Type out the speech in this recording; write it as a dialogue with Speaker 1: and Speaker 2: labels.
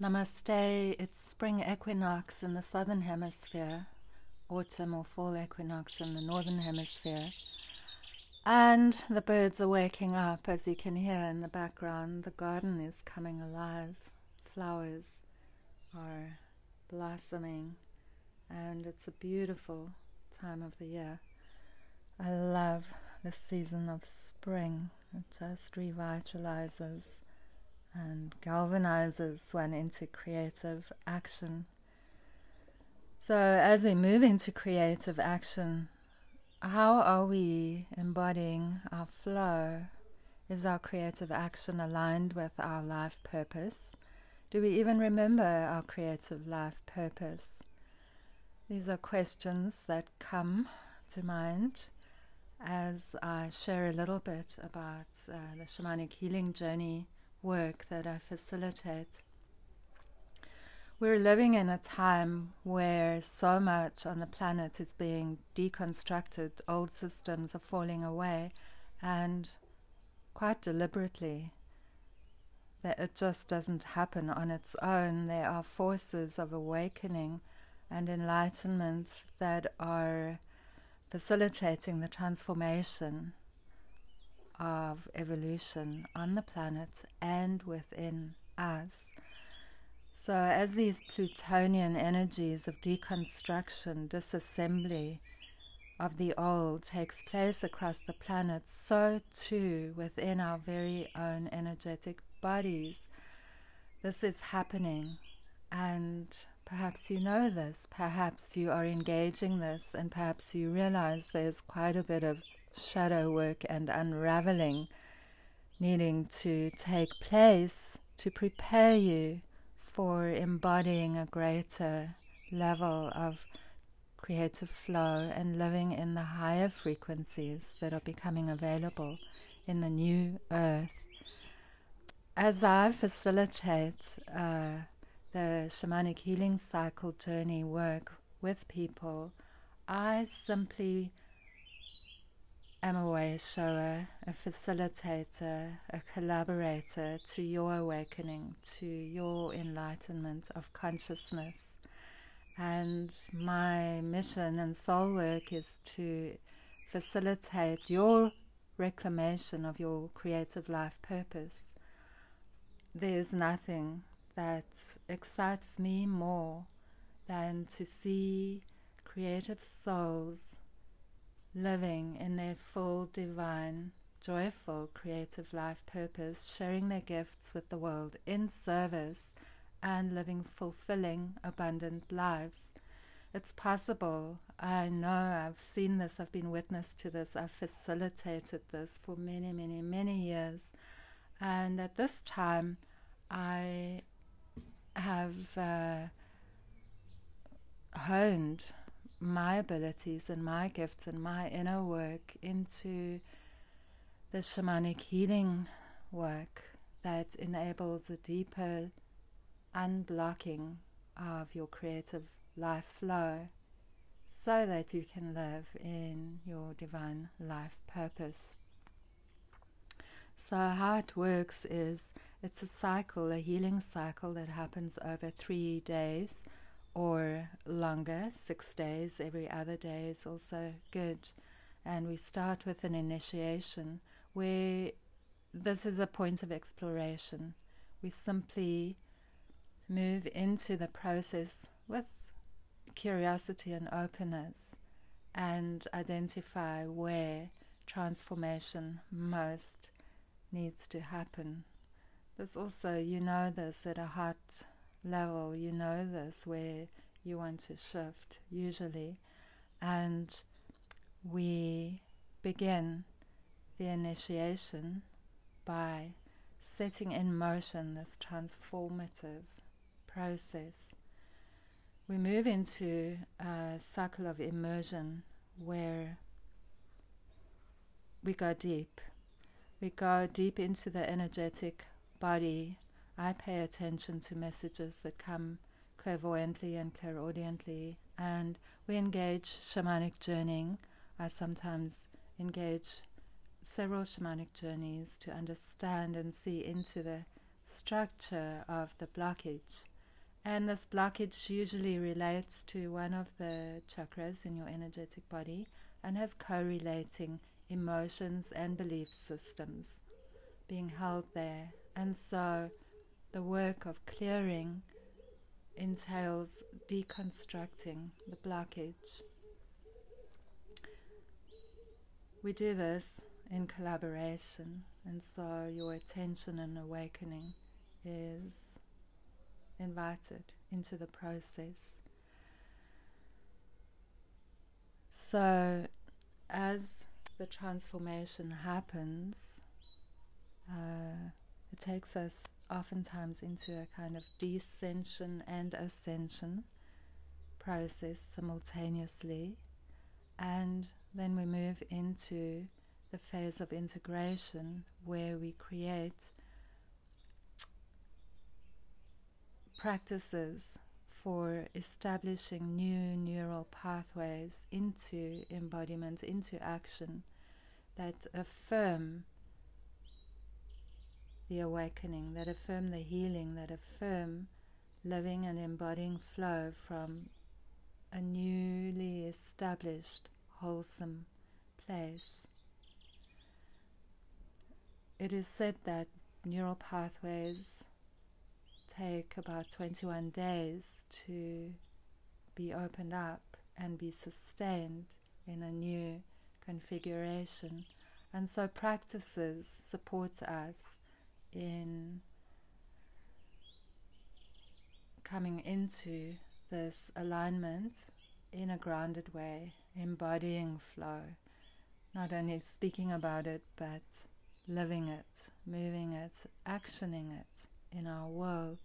Speaker 1: Namaste. It's spring equinox in the southern hemisphere, autumn or fall equinox in the northern hemisphere. And the birds are waking up, as you can hear in the background. The garden is coming alive. Flowers are blossoming, and it's a beautiful time of the year. I love the season of spring. It just revitalizes and galvanizes one into creative action. So, as we move into creative action, how are we embodying our flow? Is our creative action aligned with our life purpose? Do we even remember our creative life purpose? These are questions that come to mind as I share a little bit about uh, the shamanic healing journey work that I facilitate. We're living in a time where so much on the planet is being deconstructed, old systems are falling away, and quite deliberately. That it just doesn't happen on its own. There are forces of awakening and enlightenment that are facilitating the transformation of evolution on the planet and within us. So, as these Plutonian energies of deconstruction, disassembly of the old takes place across the planet, so too within our very own energetic bodies. This is happening, and perhaps you know this, perhaps you are engaging this, and perhaps you realize there's quite a bit of shadow work and unraveling needing to take place to prepare you for embodying a greater level of creative flow and living in the higher frequencies that are becoming available in the new earth. As I facilitate uh, the shamanic healing cycle journey work with people, I simply am a shower, a facilitator, a collaborator to your awakening, to your enlightenment of consciousness. And my mission and soul work is to facilitate your reclamation of your creative life purpose. There's nothing that excites me more than to see creative souls living in their full divine, joyful, creative life purpose, sharing their gifts with the world in service and living fulfilling, abundant lives. It's possible. I know I've seen this, I've been witness to this, I've facilitated this for many, many, many years. And at this time, I have uh, honed my abilities and my gifts and my inner work into the shamanic healing work that enables a deeper unblocking of your creative life flow so that you can live in your divine life purpose. So, how it works is it's a cycle, a healing cycle that happens over three days or longer, six days, every other day is also good. And we start with an initiation where this is a point of exploration. We simply move into the process with curiosity and openness and identify where transformation most needs to happen. There's also, you know this at a heart level, you know this, where you want to shift usually. And we begin the initiation by setting in motion this transformative process. We move into a cycle of immersion where we go deep. We go deep into the energetic body I pay attention to messages that come clairvoyantly and clairaudiently, and we engage shamanic journeying. I sometimes engage several shamanic journeys to understand and see into the structure of the blockage And this blockage usually relates to one of the chakras in your energetic body and has correlating emotions and belief systems being held there. And so the work of clearing entails deconstructing the blockage. We do this in collaboration, and so your attention and awakening is invited into the process. So, as the transformation happens, uh, it takes us oftentimes into a kind of descension and ascension process simultaneously, and then we move into the phase of integration where we create practices for establishing new neural pathways into embodiment, into action that affirm the awakening, that affirm the healing, that affirm living and embodying flow from a newly established wholesome place. It is said that neural pathways take about 21 days to be opened up and be sustained in a new configuration. And so practices support us in coming into this alignment in a grounded way, embodying flow, not only speaking about it, but living it, moving it, actioning it in our world.